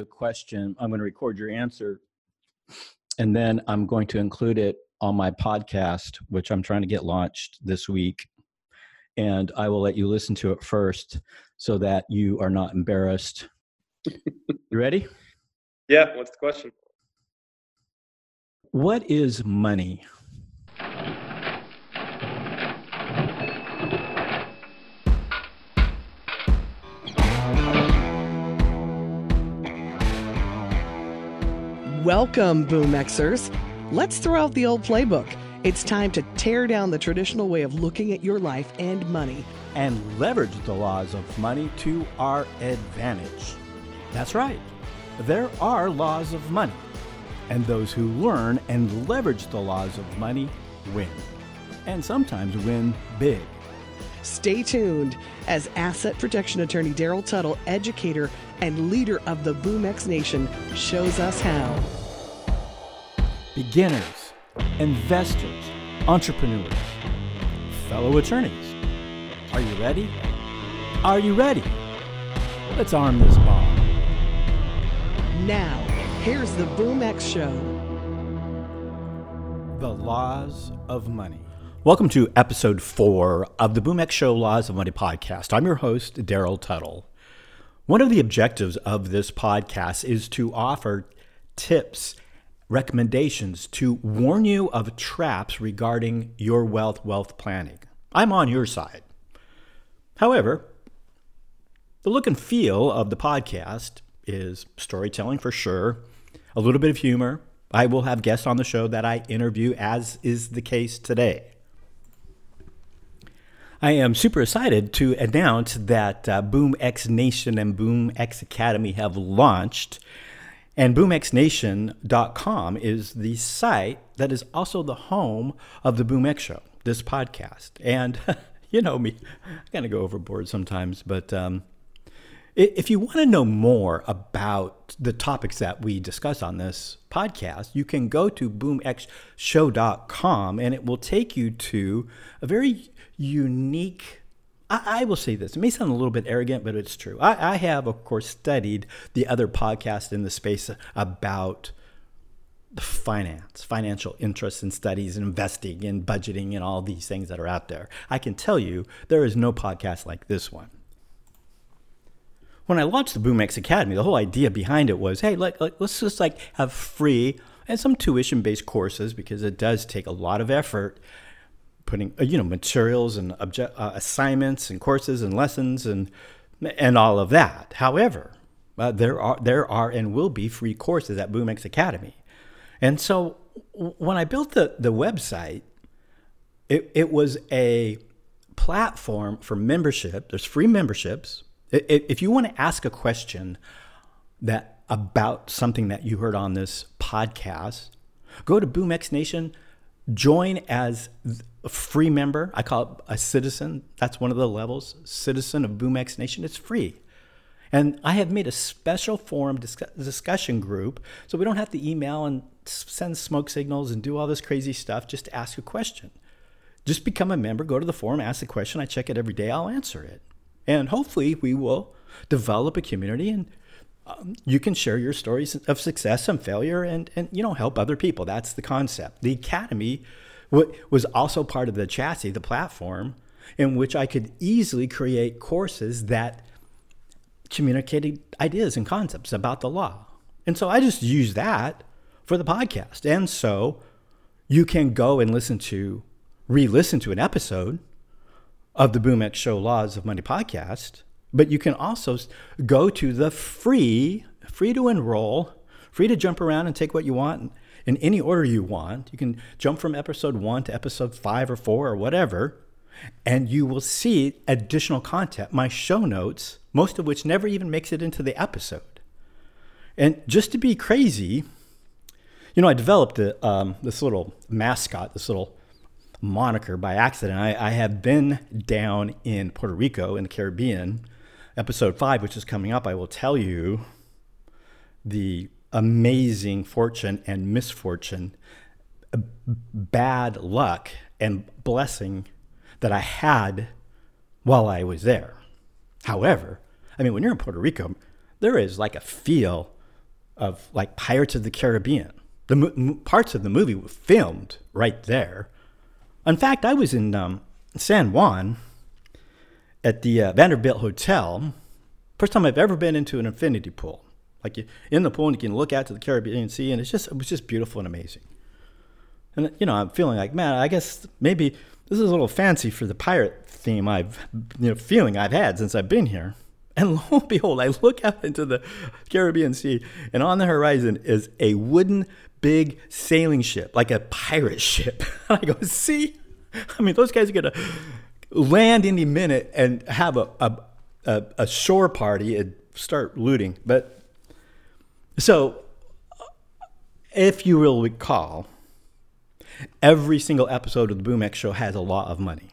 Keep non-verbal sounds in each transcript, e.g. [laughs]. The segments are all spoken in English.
a question. I'm going to record your answer, and then I'm going to include it on my podcast, which I'm trying to get launched this week. And I will let you listen to it first so that you are not embarrassed. you ready? Yeah. What's the question? What is money? Welcome, Boomexers. Let's throw out the old playbook. It's time to tear down the traditional way of looking at your life and money and leverage the laws of money to our advantage. That's right. There are laws of money, and those who learn and leverage the laws of money win, and sometimes win big. Stay tuned as asset protection attorney Darol Tuttle, educator and leader of the BoomX Nation, shows us how. Beginners, investors, entrepreneurs, fellow attorneys. Are you ready? Are you ready? Let's arm this bomb. Now, here's the BoomX Show. The Laws of Money. Welcome to episode four of the BoomX Show Laws of Money podcast. I'm your host, Darol Tuttle. One of the objectives of this podcast is to offer tips, recommendations to warn you of traps regarding your wealth wealth planning. I'm on your side. However, the look and feel of the podcast is storytelling for sure, a little bit of humor. I will have guests on the show that I interview, as is the case today. I am super excited to announce that uh, BoomX Nation and BoomX Academy have launched. And boomxnation.com is the site that is also the home of the BoomX Show, this podcast. And [laughs] you know me, I kind of go overboard sometimes, but um, if you want to know more about the topics that we discuss on this podcast, you can go to boomxshow.com and it will take you to a very unique I, will say this. It may sound a little bit arrogant, but it's true. I, I, have, of course, studied the other podcasts in the space about the finance, financial interests and studies and investing and budgeting and all these things that are out there. I can tell you there is no podcast like this one. When I launched the BoomX Academy, the whole idea behind it was, hey, let, let, let's just like have free and some tuition-based courses because it does take a lot of effort putting uh, you know materials and uh, assignments and courses and lessons and and all of that. However, uh, there are there are and will be free courses at BoomX Academy, and so when I built the the website, it it was a platform for membership. There's free memberships. If you want to ask a question that about something that you heard on this podcast, go to BoomX Nation join as a free member. I call it a citizen. That's one of the levels. Citizen of BoomX Nation. It's free. And I have made a special forum discussion group so we don't have to email and send smoke signals and do all this crazy stuff just to ask a question. Just become a member, go to the forum, ask a question. I check it every day, I'll answer it. And hopefully, we will develop a community and um, you can share your stories of success and failure and, and you know help other people. That's the concept. The academy w- was also part of the chassis the platform in which i could easily create courses that communicated ideas and concepts about the law. And so i just use that for the podcast. And so you can go and listen to re-listen to an episode of the boomx show laws of money podcast but you can also go to the free, free to enroll, free to jump around and take what you want in any order you want. You can jump from episode one to episode five or four or whatever, and you will see additional content, my show notes, most of which never even makes it into the episode. And just to be crazy, you know, I developed a, um, this little mascot, this little moniker by accident. I, I have been down in Puerto Rico in the Caribbean episode five, which is coming up, I will tell you the amazing fortune and misfortune, uh, bad luck and blessing that I had while I was there. However, I mean, when you're in Puerto Rico, there is like a feel of like Pirates of the Caribbean. The parts of the movie were filmed right there. In fact, I was in um, San Juan at the uh, Vanderbilt Hotel. First time I've ever been into an infinity pool. Like you, in the pool, and you can look out to the Caribbean Sea, and it's just it was just beautiful and amazing. And you know, I'm feeling like, man, I guess maybe this is a little fancy for the pirate theme I've you know feeling I've had since I've been here. And lo and behold, I look out into the Caribbean Sea, and on the horizon is a wooden big sailing ship, like a pirate ship. [laughs] I go, see, I mean, those guys are gonna land any minute and have a a, a, a shore party and start looting. But so, if you will recall, every single episode of the Boom X Show has a lot of money.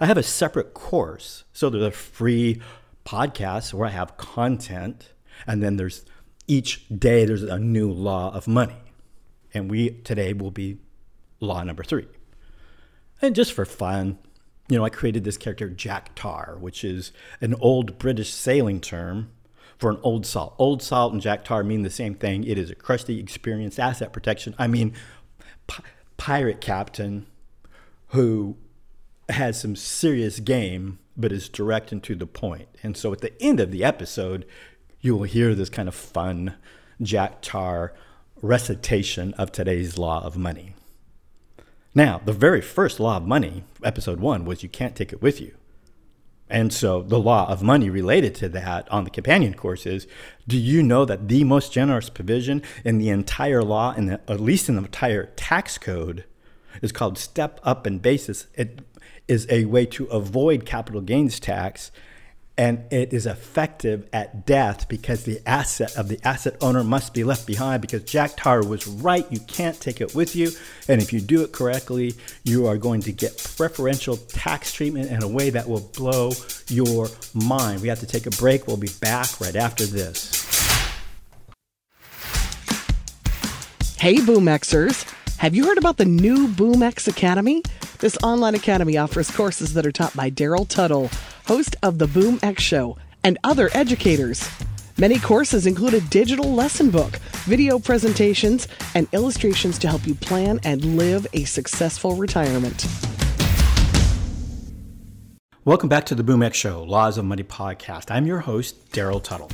I have a separate course, so there's a free podcast where I have content, and then there's each day there's a new law of money. And we today will be law number three. And just for fun, you know, I created this character Jack Tar, which is an old British sailing term for an old salt. Old salt and Jack Tar mean the same thing. It is a crusty, experienced asset protection. I mean, pirate captain who has some serious game, but is direct and to the point. And so at the end of the episode, you will hear this kind of fun Jack Tar recitation of today's law of money. Now, the very first law of money, episode one, was you can't take it with you. And so the law of money related to that on the companion course is do you know that the most generous provision in the entire law, and at least in the entire tax code, is called step up in basis? It is a way to avoid capital gains tax and it is effective at death because the asset of the asset owner must be left behind because Jack Tar was right. You can't take it with you. And if you do it correctly, you are going to get preferential tax treatment in a way that will blow your mind. We have to take a break. We'll be back right after this. Hey, Boomexers. Have you heard about the new BoomX Academy? This online academy offers courses that are taught by Darol Tuttle, host of The BoomX Show, and other educators. Many courses include a digital lesson book, video presentations, and illustrations to help you plan and live a successful retirement. Welcome back to the BoomX Show, Laws of Money podcast. I'm your host, Darol Tuttle.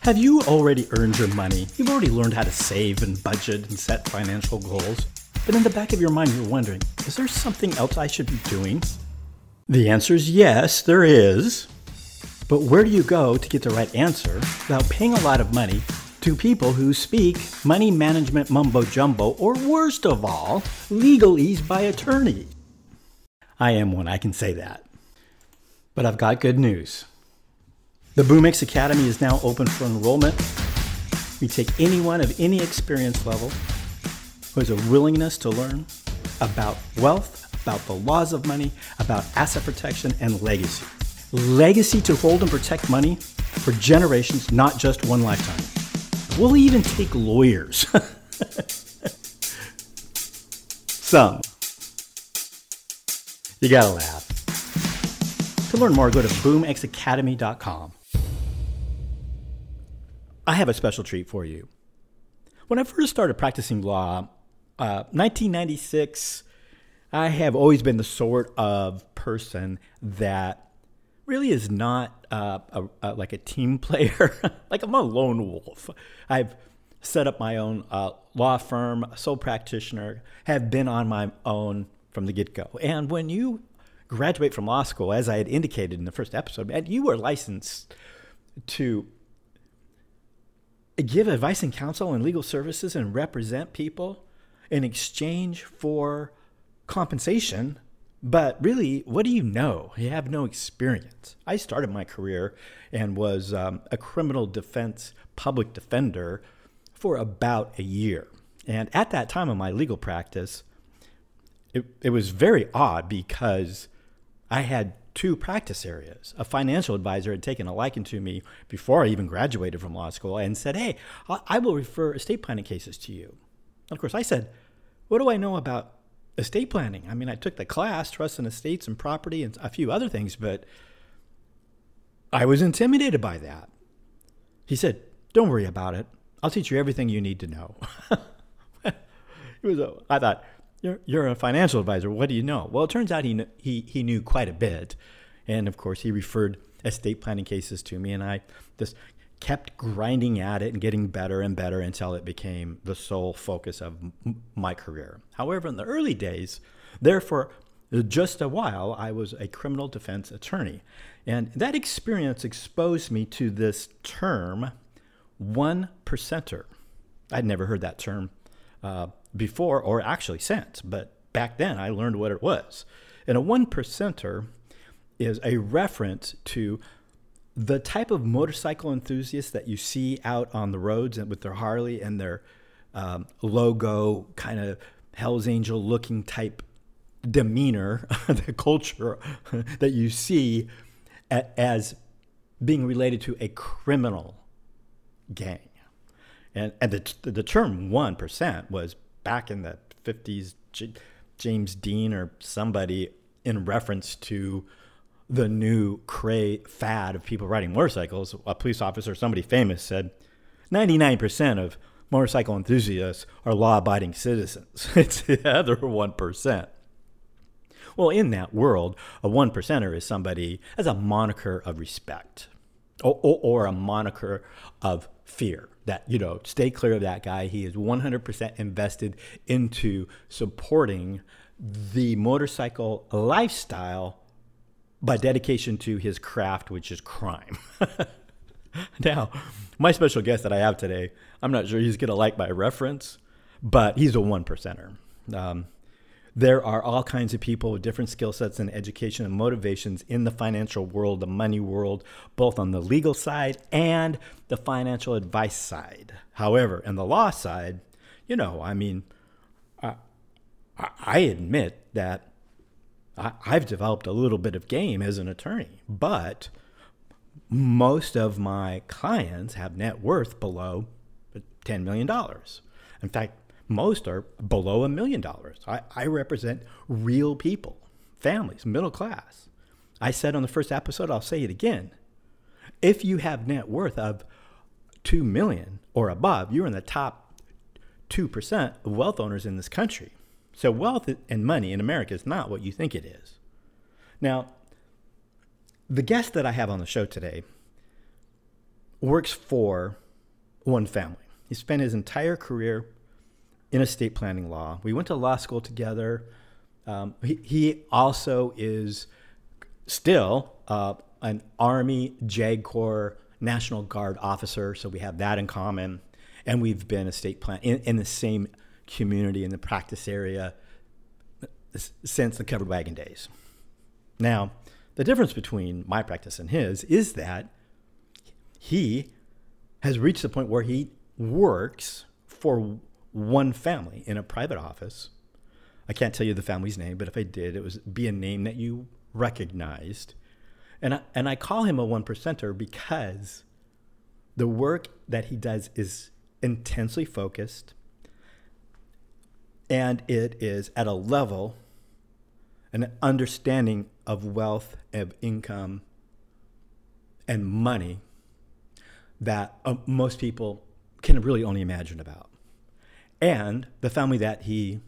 Have you already earned your money? You've already learned how to save and budget and set financial goals. But in the back of your mind, you're wondering, is there something else I should be doing? The answer is yes, there is. But where do you go to get the right answer without paying a lot of money to people who speak money management mumbo jumbo, or worst of all, legalese by attorney? I am one, I can say that. But I've got good news. The BoomX Academy is now open for enrollment. We take anyone of any experience level has a willingness to learn about wealth, about the laws of money, about asset protection, and legacy. Legacy to hold and protect money for generations, not just one lifetime. We'll even take lawyers. [laughs] Some. You gotta laugh. To learn more, go to boomxacademy.com. I have a special treat for you. When I first started practicing law, 1996, uh, I have always been the sort of person that really is not uh, a, a, like a team [laughs] player. like I'm a lone wolf. I've set up my own uh, law firm, sole practitioner, have been on my own from the get go. And when you graduate from law school, as I had indicated in the first episode, you are licensed to give advice and counsel and legal services and represent people in exchange for compensation. But really, what do you know? You have no experience. I started my career and was um, a criminal defense public defender for about a year. And at that time of my legal practice, it, it was very odd because I had two practice areas. A financial advisor had taken a liking to me before I even graduated from law school and said, Hey, I will refer estate planning cases to you. Of course, I said, What do I know about estate planning? I mean, I took the class, Trust and Estates and Property, and a few other things, but I was intimidated by that. He said, Don't worry about it. I'll teach you everything you need to know. [laughs] he was a, I thought, you're, you're a financial advisor. What do you know? Well, it turns out he, he, he knew quite a bit. And of course, he referred estate planning cases to me, and I just kept grinding at it and getting better and better until it became the sole focus of m- my career. However, in the early days, therefore, just a while, I was a criminal defense attorney. And that experience exposed me to this term, one percenter. I'd never heard that term uh, before or actually since, but back then I learned what it was. And a one percenter is a reference to the type of motorcycle enthusiasts that you see out on the roads and with their Harley and their um, logo, kind of Hell's Angel looking type demeanor, [laughs] the culture [laughs] that you see as being related to a criminal gang. And, and the, the term 1% was back in the 50s, J- James Dean or somebody in reference to the new cray fad of people riding motorcycles. A police officer, somebody famous, said 99% of motorcycle enthusiasts are law abiding citizens. [laughs] It's the other 1%. Well, in that world, a one percenter is somebody as a moniker of respect or, or, or, a moniker of fear that, you know, stay clear of that guy. He is 100% invested into supporting the motorcycle lifestyle by dedication to his craft, which is crime. [laughs] now, my special guest that I have today, I'm not sure he's going to like my reference, but he's a one percenter. Um, there are all kinds of people with different skill sets and education and motivations in the financial world, the money world, both on the legal side and the financial advice side. However, in the law side, you know, I mean, I, I admit that I, I've developed a little bit of game as an attorney, but most of my clients have net worth below $10 million. In fact, most are below a million dollars. I, I represent real people, families, middle class. I said on the first episode, I'll say it again. If you have net worth of 2 million or above, you're in the top 2% of wealth owners in this country. So wealth and money in America is not what you think it is. Now, the guest that I have on the show today works for one family. He spent his entire career in estate planning law. We went to law school together. Um, he, he, also is still uh, an Army JAG Corps National Guard officer, so we have that in common. And we've been estate plan in, in the same community in the practice area since the covered wagon days. Now, the difference between my practice and his is that he has reached the point where he works for one family in a private office. I can't tell you the family's name, but if I did, it would be a name that you recognized. And I, and I call him a one percenter because the work that he does is intensely focused and it is at a level, an understanding of wealth, of income, and money that uh, most people can really only imagine about. And the family that he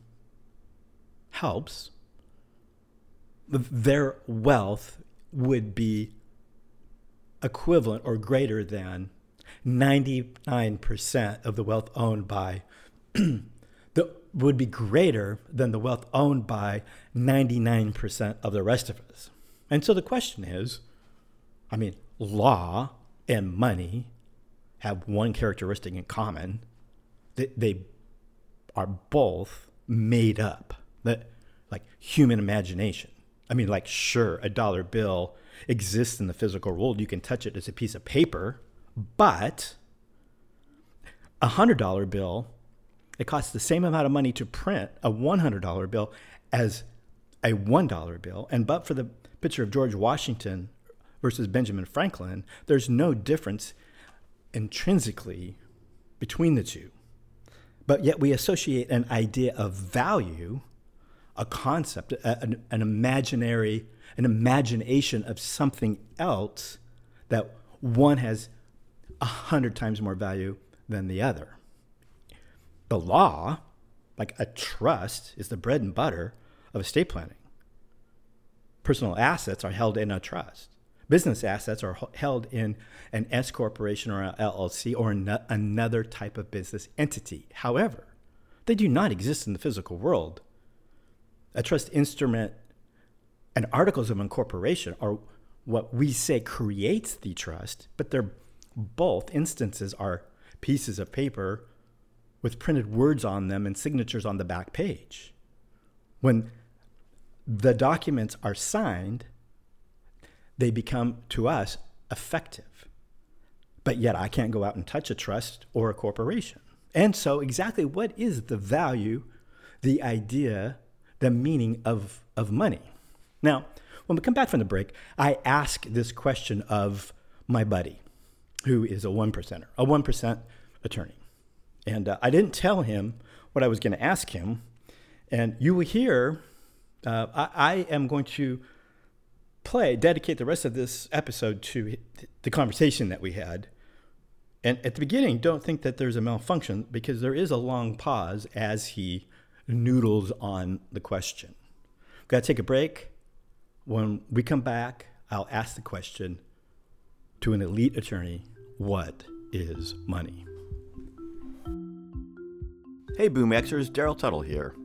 helps, their wealth would be equivalent or greater than 99% of the wealth owned by [clears throat] would be greater than the wealth owned by 99% of the rest of us. And so the question is, I mean, law and money have one characteristic in common. They, they are both made up, that like human imagination. I mean, like, sure, a dollar bill exists in the physical world. You can touch it as a piece of paper, but a hundred dollar bill, it costs the same amount of money to print a one hundred dollar bill as a one dollar bill. And but for the picture of George Washington versus Benjamin Franklin, there's no difference intrinsically between the two. But yet we associate an idea of value, a concept, a, an, an imaginary, an imagination of something else that one has a hundred times more value than the other. The law, like a trust, is the bread and butter of estate planning. Personal assets are held in a trust. Business assets are held in an S corporation or an LLC or another type of business entity. However, they do not exist in the physical world. A trust instrument and articles of incorporation are what we say creates the trust, but they're both instances are pieces of paper with printed words on them and signatures on the back page. When the documents are signed, they become to us effective. But yet, I can't go out and touch a trust or a corporation. And so, exactly what is the value, the idea, the meaning of, of money? Now, when we come back from the break, I ask this question of my buddy, who is a one percenter, a 1% attorney. And uh, I didn't tell him what I was going to ask him. And you will hear, uh, I, I am going to play, dedicate the rest of this episode to the conversation that we had. And at the beginning, don't think that there's a malfunction because there is a long pause as he noodles on the question. We've got to take a break. When we come back, I'll ask the question to an elite attorney what is money? Hey, Boom Xers, Darol Tuttle here.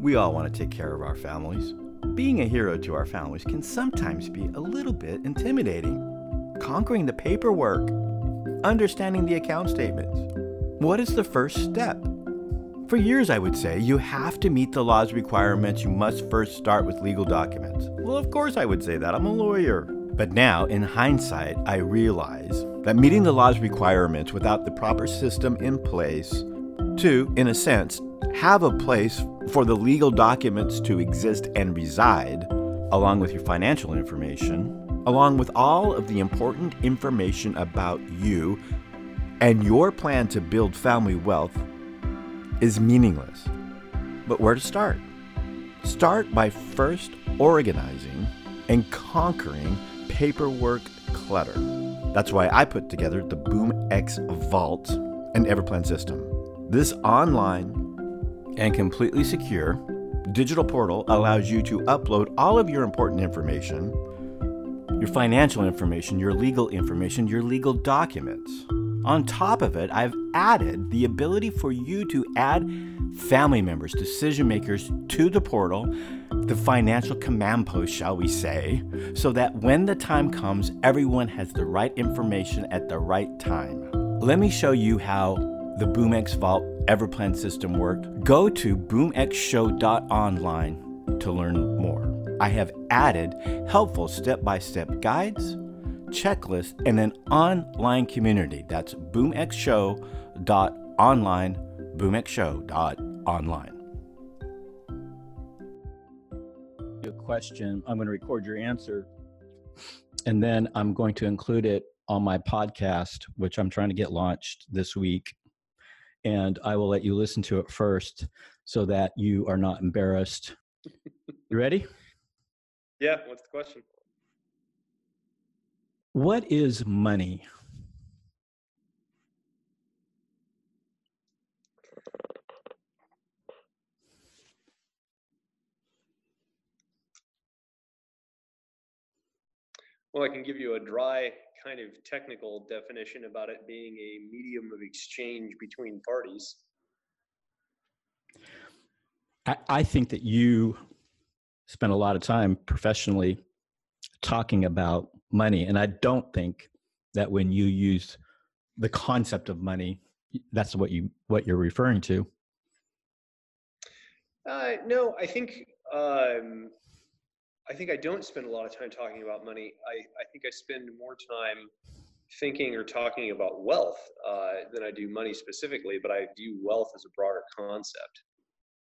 We all want to take care of our families. Being a hero to our families can sometimes be a little bit intimidating. Conquering the paperwork, understanding the account statements. What is the first step? For years, I would say, you have to meet the law's requirements. You must first start with legal documents. Well, of course, I would say that. I'm a lawyer. But now, in hindsight, I realize that meeting the law's requirements without the proper system in place to, in a sense, have a place for the legal documents to exist and reside, along with your financial information, along with all of the important information about you and your plan to build family wealth is meaningless. But where to start? Start by first organizing and conquering paperwork clutter. That's why I put together the BoomX Vault and Everplan system. This online and completely secure digital portal allows you to upload all of your important information, your financial information, your legal information, your legal documents. On top of it, I've added the ability for you to add family members, decision makers to the portal, the financial command post, shall we say, so that when the time comes, everyone has the right information at the right time. Let me show you how the BoomX Vault Everplan system work, Go to boomxshow.online to learn more. I have added helpful step by step guides checklists, and an online community. That's boomxshow.online, boomxshow.online. A question, I'm going to record your answer, and then I'm going to include it on my podcast, which I'm trying to get launched this week. And I will let you listen to it first so that you are not embarrassed. You ready? Yeah, what's the question? What is money? Well, I can give you a dry kind of technical definition about it being a medium of exchange between parties. I, I think that you spent a lot of time professionally talking about money. And I don't think that when you use the concept of money, that's what you what you're referring to. Uh, no, I think um, I think I don't spend a lot of time talking about money. I, I think I spend more time thinking or talking about wealth uh, than I do money specifically, but I view wealth as a broader concept.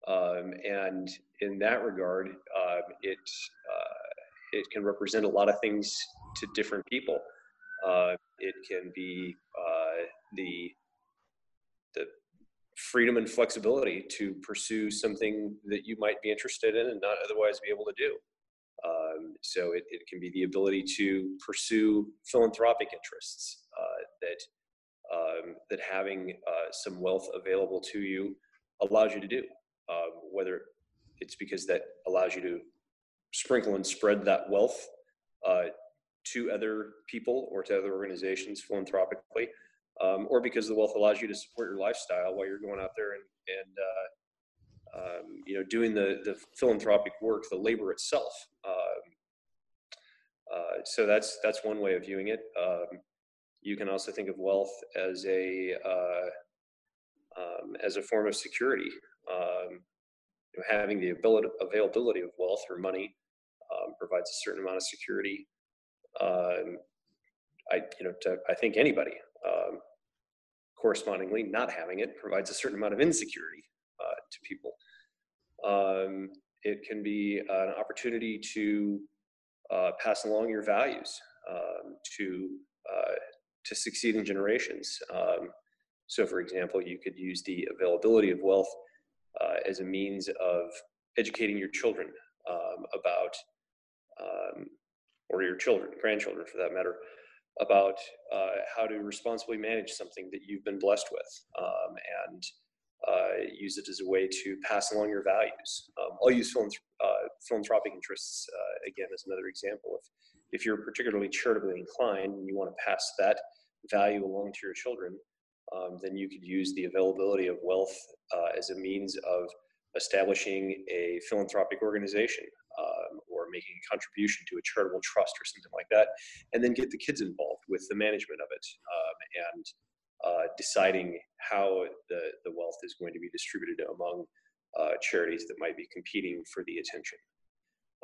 Um, and in that regard, uh, it uh, it can represent a lot of things to different people. Uh, it can be uh, the the freedom and flexibility to pursue something that you might be interested in and not otherwise be able to do. Um, so it, it can be the ability to pursue philanthropic interests uh, that um, that having uh, some wealth available to you allows you to do. Um, whether it's because that allows you to sprinkle and spread that wealth uh, to other people or to other organizations philanthropically, um, or because the wealth allows you to support your lifestyle while you're going out there and, and uh, um, you know doing the the philanthropic work, the labor itself. Um, uh, so that's that's one way of viewing it. Um, you can also think of wealth as a uh, um, as a form of security. Um, you know, having the ability, availability of wealth or money um, provides a certain amount of security. I, you know, to, I think anybody. Correspondingly, not having it provides a certain amount of insecurity to people. Um, it can be an opportunity to uh, pass along your values um, to uh, to succeeding generations. Um, so, for example, you could use the availability of wealth uh, as a means of educating your children um, about, um, or your children, grandchildren for that matter, about uh, how to responsibly manage something that you've been blessed with um, and uh, use it as a way to pass along your values. Um, I'll use uh, philanthropic interests uh, again as another example. If, if you're particularly charitably inclined and you want to pass that value along to your children, um, then you could use the availability of wealth uh, as a means of establishing a philanthropic organization um, or making a contribution to a charitable trust or something like that, and then get the kids involved with the management of it um, and uh, deciding how the, the wealth is going to be distributed among uh, charities that might be competing for the attention.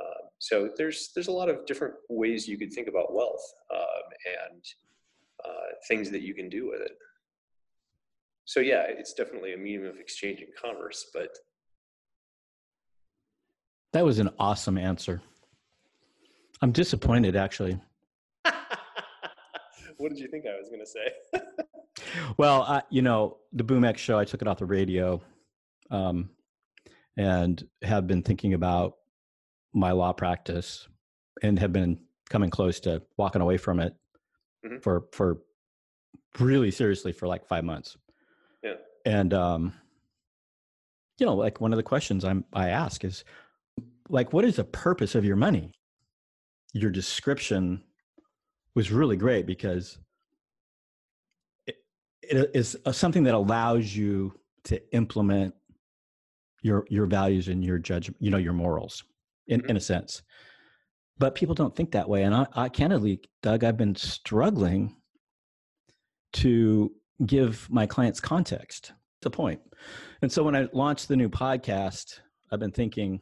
Uh, so there's there's a lot of different ways you could think about wealth um, and uh, things that you can do with it. So yeah, it's definitely a medium of exchange and commerce, but that was an awesome answer. I'm disappointed actually. What did you think I was going to say? [laughs] well, I, you know, the Boom X show, I took it off the radio um, and have been thinking about my law practice and have been coming close to walking away from it mm-hmm. for for really seriously for like five months. Yeah. And um, you know, like one of the questions I'm I ask is like, what is the purpose of your money? Your description was really great because it, it is something that allows you to implement your your values and your judgment, you know, your morals in, mm-hmm. in a sense but people don't think that way. And I, I candidly, Doug, I've been struggling to give my clients context. The point. And so when I launched the new podcast, I've been thinking,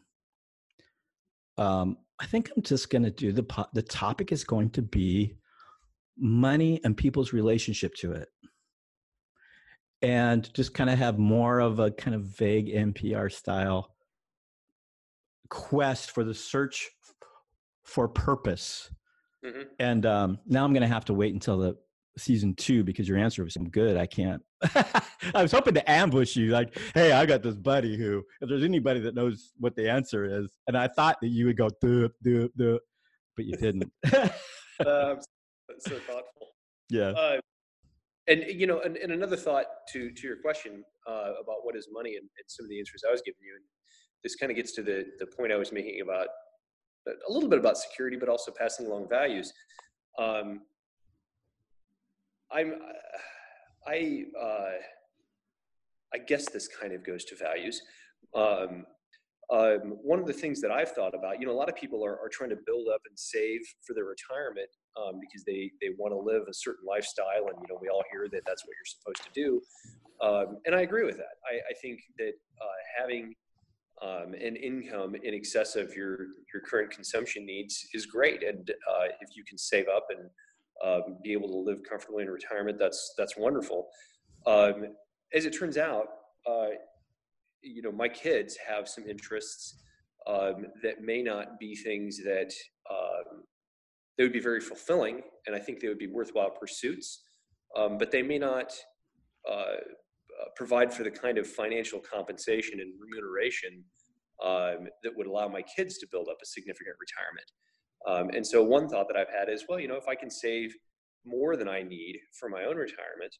um, I think I'm just going to do the po- the topic is going to be money and people's relationship to it, and just kind of have more of a kind of vague NPR style quest for the search for purpose. Mm-hmm. And um, now I'm going to have to wait until the season two because your answer was some good. I can't. [laughs] I was hoping to ambush you, like, "Hey, I got this buddy who, if there's anybody that knows what the answer is," and I thought that you would go, "Do do do," but you didn't. [laughs] um, so thoughtful. Yeah. Uh, and you know, and, and, another thought to to your question uh, about what is money, and, and, some of the answers I was giving you, and this kind of gets to the the point I was making about a little bit about security, but also passing along values. Um, I'm, I, uh, I guess this kind of goes to values. Um, um, one of the things that I've thought about, you know, a lot of people are, are trying to build up and save for their retirement um, because they they want to live a certain lifestyle, and you know, we all hear that that's what you're supposed to do, um, and I agree with that. I, I think that uh, having um, and income in excess of your your current consumption needs is great. And uh, if you can save up and um, be able to live comfortably in retirement, that's that's wonderful. Um, as it turns out, uh, you know, my kids have some interests um, that may not be things that um, they would be very fulfilling, and I think they would be worthwhile pursuits. Um, but they may not uh, uh, provide for the kind of financial compensation and remuneration um, that would allow my kids to build up a significant retirement. Um, and so one thought that I've had is, well, you know, if I can save more than I need for my own retirement,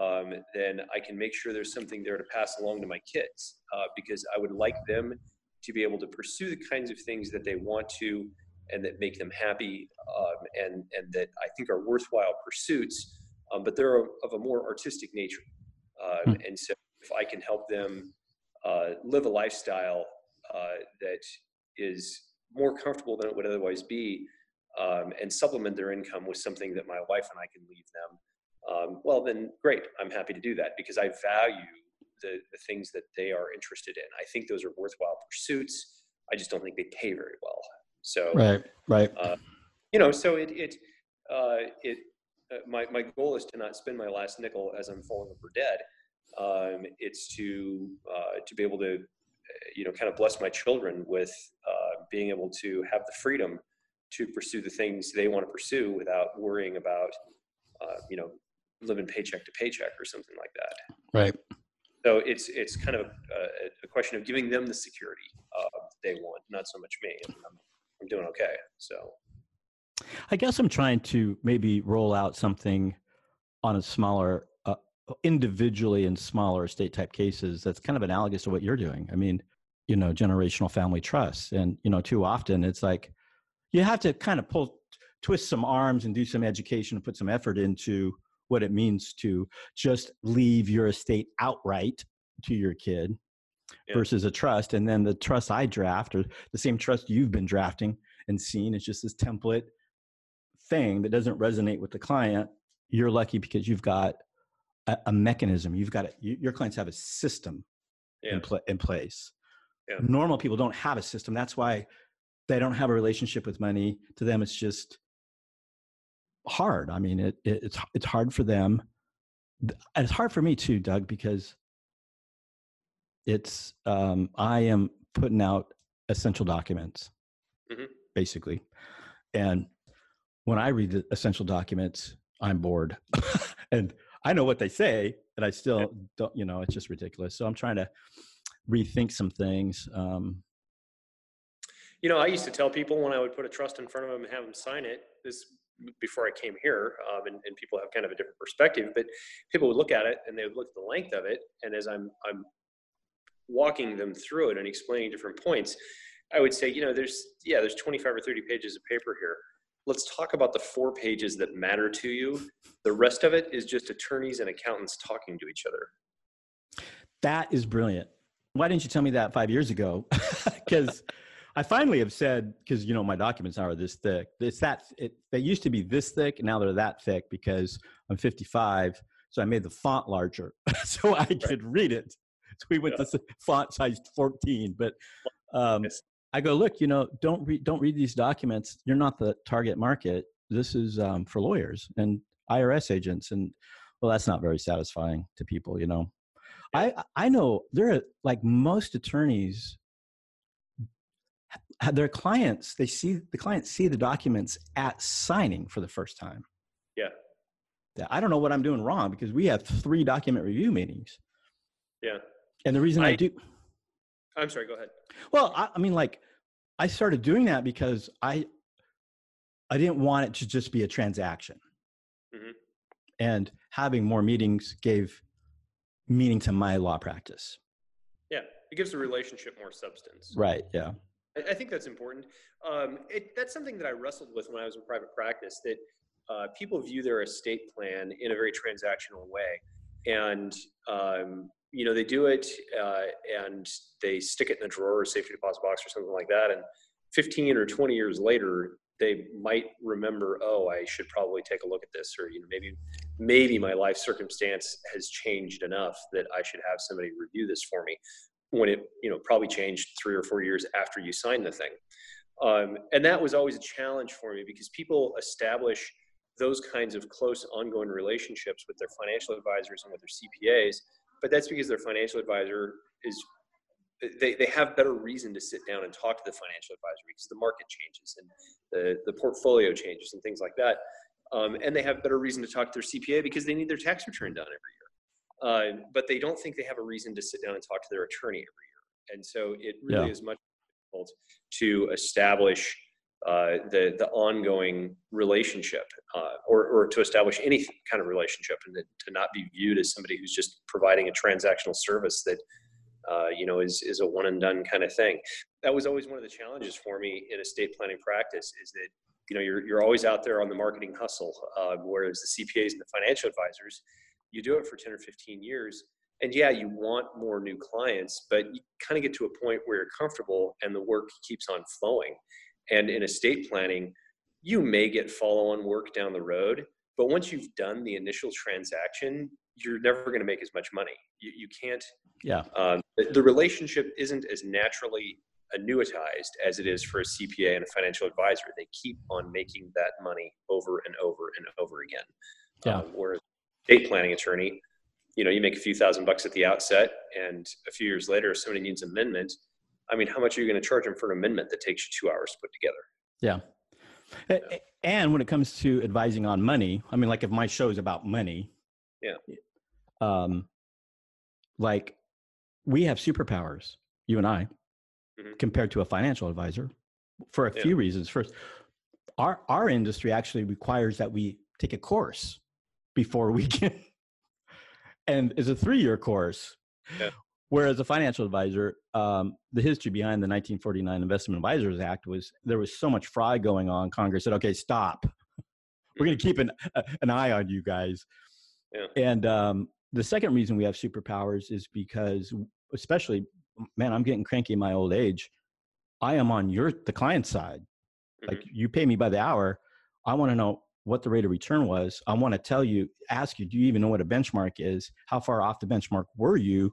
um, then I can make sure there's something there to pass along to my kids uh, because I would like them to be able to pursue the kinds of things that they want to and that make them happy um, and, and that I think are worthwhile pursuits, um, but they're of a more artistic nature. Um, mm. And so if I can help them uh, live a lifestyle uh, that is more comfortable than it would otherwise be um, and supplement their income with something that my wife and I can leave them, um, well, then great. I'm happy to do that because I value the, the things that they are interested in. I think those are worthwhile pursuits. I just don't think they pay very well. So, right, right. Uh, you know, so it, it, uh, it, uh, my, my goal is to not spend my last nickel as I'm falling over dead. Um, it's to, uh, to be able to, you know, kind of bless my children with uh, being able to have the freedom to pursue the things they want to pursue without worrying about, uh, you know, living paycheck to paycheck or something like that. Right. So it's it's kind of a, a question of giving them the security uh, they want, not so much me. Doing okay. So. I guess I'm trying to maybe roll out something on a smaller, uh, individually in smaller estate type cases that's kind of analogous to what you're doing. I mean, you know, generational family trust, and you know, too often it's like you have to kind of pull, twist some arms and do some education and put some effort into what it means to just leave your estate outright to your kid yeah. versus a trust. And then the trust I draft or the same trust you've been drafting and seen is just this template thing that doesn't resonate with the client. You're lucky because you've got a, a mechanism. You've got it. You, your clients have a system yeah. in, pl- in place. Yeah. Normal people don't have a system. That's why they don't have a relationship with money. To them, it's just hard. I mean, it, it, it's it's hard for them. It's hard for me too, Doug, because it's um, I am putting out essential documents, mm-hmm. basically, and when I read the essential documents, I'm bored, [laughs] and I know what they say, and I still don't. You know, it's just ridiculous. So I'm trying to rethink some things. Um, you know, I used to tell people when I would put a trust in front of them and have them sign it, this before I came here, um, and, and, people have kind of a different perspective, but people would look at it and they would look at the length of it. And as I'm, I'm walking them through it and explaining different points, I would say, you know, there's, yeah, there's 25 or 30 pages of paper here. Let's talk about the four pages that matter to you. The rest of it is just attorneys and accountants talking to each other. That is brilliant. Why didn't you tell me that five years ago? [laughs] Because I finally have said because you know my documents are this thick. It's that it, they used to be this thick, and now they're that thick because I'm 55. So I made the font larger [laughs] so I could read it. [laughs] We went yeah. to font size 14. But um, yes. I go, look, you know, don't read don't read these documents. You're not the target market. This is um, for lawyers and IRS agents, and well, that's not very satisfying to people, you know. I I know there are like most attorneys their clients they see the clients see the documents at signing for the first time yeah yeah i don't know what i'm doing wrong because we have three document review meetings yeah and the reason i, I do i'm sorry go ahead well I, I mean like i started doing that because i i didn't want it to just be a transaction mm-hmm. and having more meetings gave meaning to my law practice yeah it gives the relationship more substance right yeah I think that's important. Um, it, that's something that I wrestled with when I was in private practice. That uh, people view their estate plan in a very transactional way, and um, you know they do it uh, and they stick it in a drawer or safety deposit box or something like that. And 15 or 20 years later, they might remember, oh, I should probably take a look at this, or you know maybe maybe my life circumstance has changed enough that I should have somebody review this for me when it you know probably changed three or four years after you signed the thing um, and that was always a challenge for me because people establish those kinds of close ongoing relationships with their financial advisors and with their cpas but that's because their financial advisor is they, they have better reason to sit down and talk to the financial advisor because the market changes and the, the portfolio changes and things like that um, and they have better reason to talk to their cpa because they need their tax return done every year uh, but they don't think they have a reason to sit down and talk to their attorney every year. And so it really yeah. is much difficult to establish uh, the the ongoing relationship, uh, or or to establish any kind of relationship, and to not be viewed as somebody who's just providing a transactional service that uh, you know is is a one and done kind of thing. That was always one of the challenges for me in estate planning practice. Is that you know you're you're always out there on the marketing hustle, uh, whereas the CPAs and the financial advisors, you do it for ten or fifteen years. And yeah, you want more new clients, but you kind of get to a point where you're comfortable and the work keeps on flowing and in estate planning, you may get follow on work down the road, but once you've done the initial transaction, you're never going to make as much money. You, you can't. Yeah. Um, the, the relationship isn't as naturally annuitized as it is for a CPA and a financial advisor. They keep on making that money over and over and over again. Yeah. Um, whereas estate planning attorney, you know, you make a few thousand bucks at the outset, and a few years later, if somebody needs amendment, I mean, how much are you going to charge them for an amendment that takes you two hours to put together? Yeah. yeah. And when it comes to advising on money, I mean, like if my show is about money, yeah. Um, like we have superpowers, you and I, mm-hmm. compared to a financial advisor, for a yeah. few reasons. First, our our industry actually requires that we take a course before we [laughs] can, and it's a three year course. Yeah. Whereas a financial advisor, um, the history behind the 1949 Investment Advisors Act was there was so much fraud going on. Congress said, "Okay, stop. We're going to keep an an eye on you guys." Yeah. And um, the second reason we have superpowers is because, especially, man, I'm getting cranky in my old age. I am on your the client side. Mm-hmm. Like you pay me by the hour. I want to know what the rate of return was. I want to tell you, ask you, do you even know what a benchmark is? How far off the benchmark were you?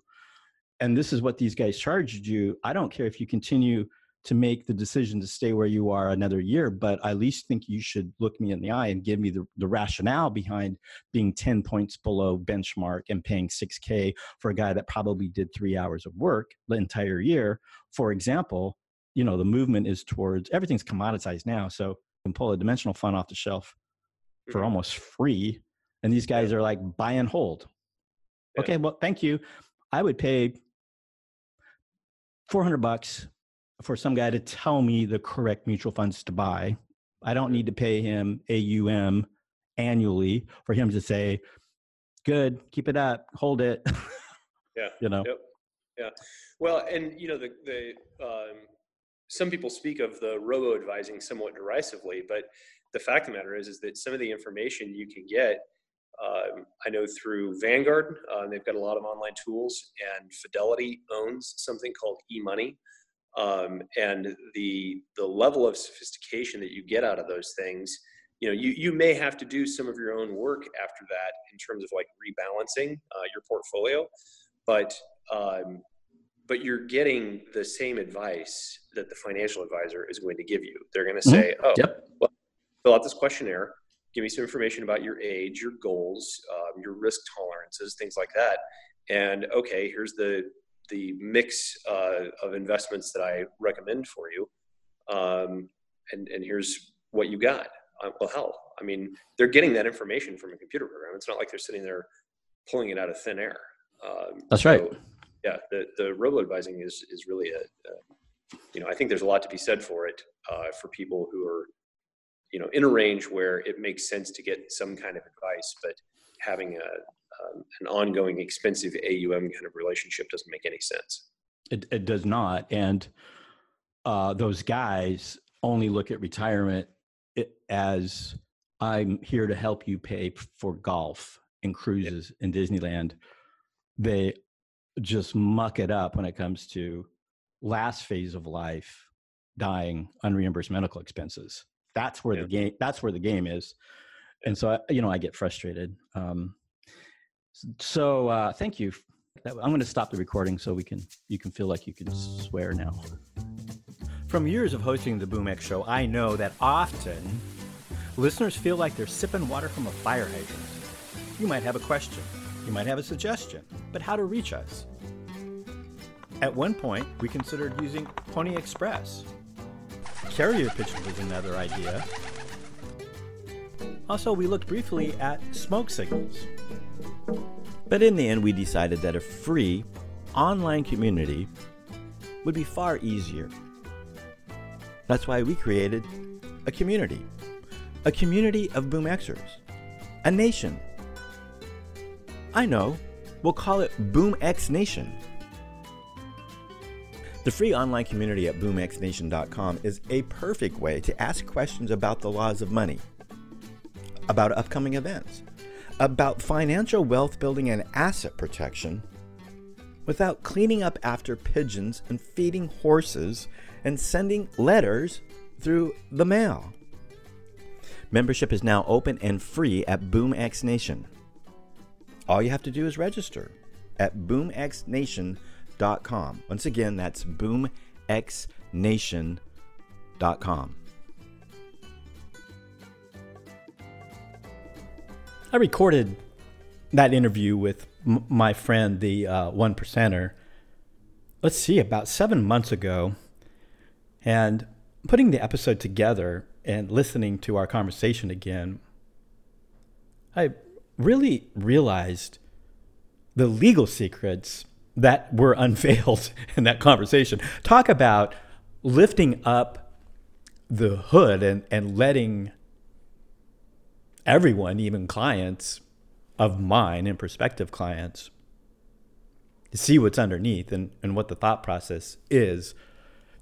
And this is what these guys charged you i don't care if you continue to make the decision to stay where you are another year but i at least think you should look me in the eye and give me the, the rationale behind being 10 points below benchmark and paying 6k for a guy that probably did three hours of work the entire year. For example you know the movement is towards everything's commoditized now so you can pull a dimensional fund off the shelf for mm-hmm. almost free and these guys are like buy and hold. Okay well thank you. I would pay 400 bucks for some guy to tell me the correct mutual funds to buy. I don't need to pay him AUM annually for him to say, good, keep it up, hold it. yeah. [laughs] you know? Yep. Yeah. Well, and you know, the, the, um, some people speak of the robo advising somewhat derisively, but the fact of the matter is, is that some of the information you can get um, I know through Vanguard, uh, they've got a lot of online tools, and Fidelity owns something called eMoney. Um, and the the level of sophistication that you get out of those things, you know, you you may have to do some of your own work after that in terms of like rebalancing uh, your portfolio, but um, but you're getting the same advice that the financial advisor is going to give you. They're going to mm-hmm. say, "Oh, yep. well, fill out this questionnaire give me some information about your age, your goals, um, your risk tolerances, things like that. And okay, here's the the mix uh, of investments that I recommend for you, um, and and here's what you got. Uh, well, hell, I mean, they're getting that information from a computer program. It's not like they're sitting there pulling it out of thin air. Um, That's right. So, yeah, the the robo advising is is really a, a, you know I think there's a lot to be said for it uh, for people who are you know in a range where it makes sense to get some kind of advice but having a um, an ongoing expensive AUM kind of relationship doesn't make any sense. It, it does not, and uh, those guys only look at retirement as I'm here to help you pay for golf and cruises in Disneyland. They just muck it up when it comes to last phase of life, dying, unreimbursed medical expenses. That's where yeah. the game. That's where the game is, and so I, you know I get frustrated. Um, so uh, thank you. I'm going to stop the recording so we can you can feel like you can swear now. From years of hosting the BoomX show, I know that often listeners feel like they're sipping water from a fire hydrant. You might have a question, you might have a suggestion, but how to reach us? At one point, we considered using Pony Express Carrier pigeon was another idea. Also, we looked briefly at smoke signals. But in the end, we decided that a free online community would be far easier. That's why we created a community, a community of Boom Xers, a nation. I know, we'll call it Boom X Nation. The free online community at boomxnation.com is a perfect way to ask questions about the laws of money, about upcoming events, about financial wealth building and asset protection without cleaning up after pigeons and feeding horses and sending letters through the mail. Membership is now open and free at BoomX Nation. All you have to do is register at boomxnation.com boomxnation.com. Once again, that's boomxnation.com. I recorded that interview with m- my friend, the uh, one percenter, let's see, about seven months ago. And putting the episode together and listening to our conversation again, I really realized the legal secrets that were unveiled [laughs] in that conversation. Talk about lifting up the hood and, and letting everyone, even clients of mine and prospective clients, see what's underneath and, and what the thought process is,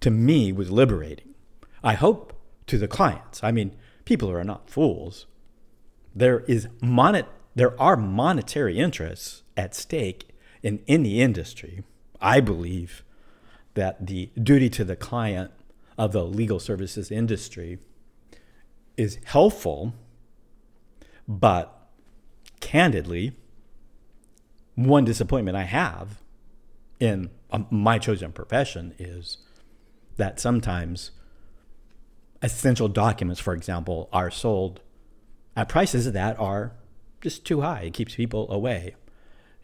to me was liberating. I hope to the clients. I mean, people are not fools. There is monet there are monetary interests at stake in any industry, I believe that the duty to the client of the legal services industry is helpful, but candidly, one disappointment I have in um, my chosen profession is that sometimes essential documents, for example, are sold at prices that are just too high. It keeps people away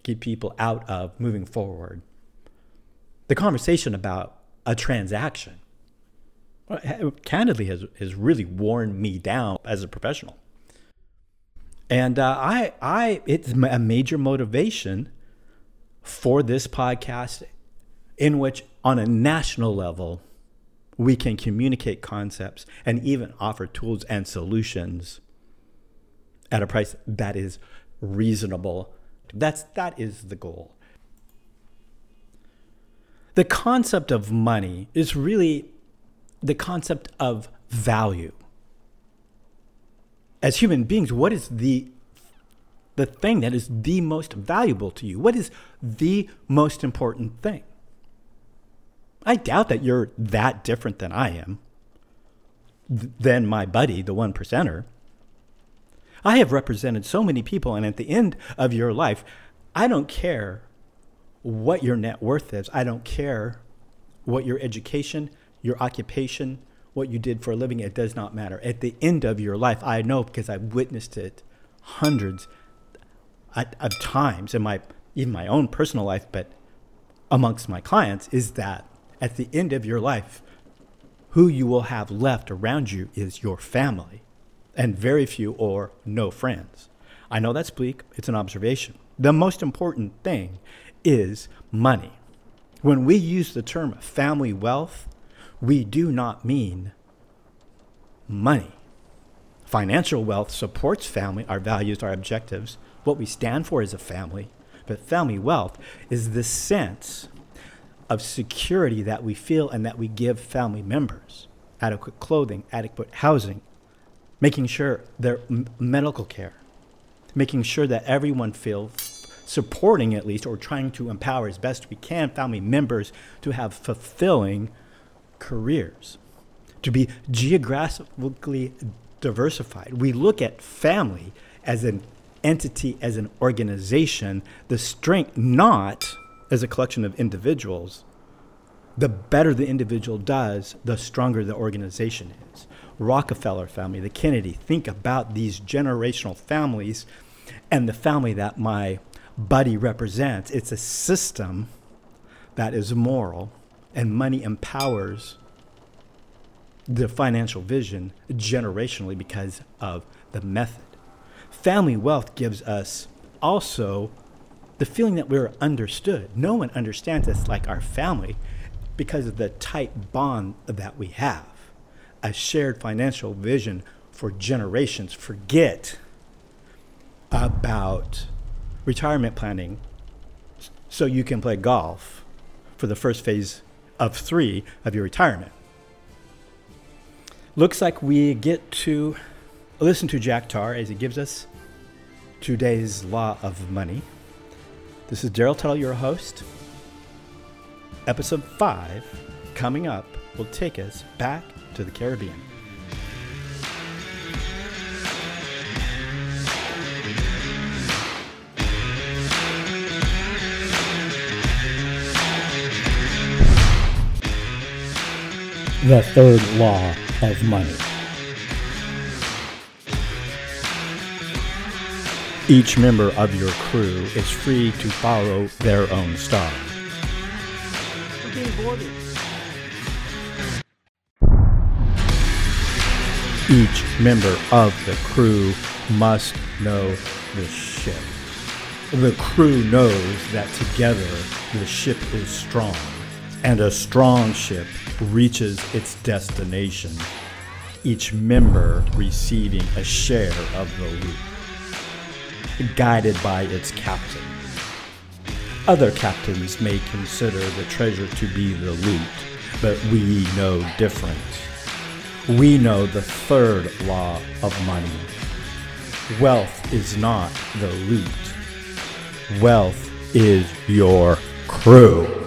keep people out of moving forward. The conversation about a transaction candidly has, has really worn me down as a professional. And uh, I, I, it's a major motivation for this podcast in which, on a national level, we can communicate concepts and even offer tools and solutions at a price that is reasonable that's that is the goal. The concept of money is really the concept of value. As human beings, what is the the thing that is the most valuable to you? What is the most important thing? I doubt that you're that different than I am, than my buddy, the one percenter. I have represented so many people, and at the end of your life, I don't care what your net worth is. I don't care what your education, your occupation, what you did for a living. It does not matter. At the end of your life, I know because I've witnessed it hundreds of times in my even my own personal life, but amongst my clients, is that at the end of your life, who you will have left around you is your family and very few or no friends. I know that's bleak, it's an observation. The most important thing is money. When we use the term family wealth, we do not mean money. Financial wealth supports family, our values, our objectives, what we stand for as a family. But family wealth is the sense of security that we feel and that we give family members adequate clothing, adequate housing, making sure their medical care, making sure that everyone feels supporting at least or trying to empower as best we can family members to have fulfilling careers, to be geographically diversified. We look at family as an entity, as an organization, the strength not as a collection of individuals. The better the individual does, the stronger the organization is. Rockefeller family, the Kennedy. Think about these generational families and the family that my buddy represents. It's a system that is moral, and money empowers the financial vision generationally because of the method. Family wealth gives us also the feeling that we're understood. No one understands us like our family because of the tight bond that we have a shared financial vision for generations. Forget about retirement planning so you can play golf for the first phase of three of your retirement. Looks like we get to listen to Jack Tar as he gives us today's law of money. This is Darol Tuttle, your host. Episode 5 coming up will take us back to the Caribbean. The third law of money. Each member of your crew is free to follow their own star. We're being boarded. Each member of the crew must know the ship. The crew knows that together the ship is strong, and a strong ship reaches its destination, each member receiving a share of the loot, guided by its captain. Other captains may consider the treasure to be the loot, but we know different we know the third law of money. Wealth is not the loot. Wealth is your crew.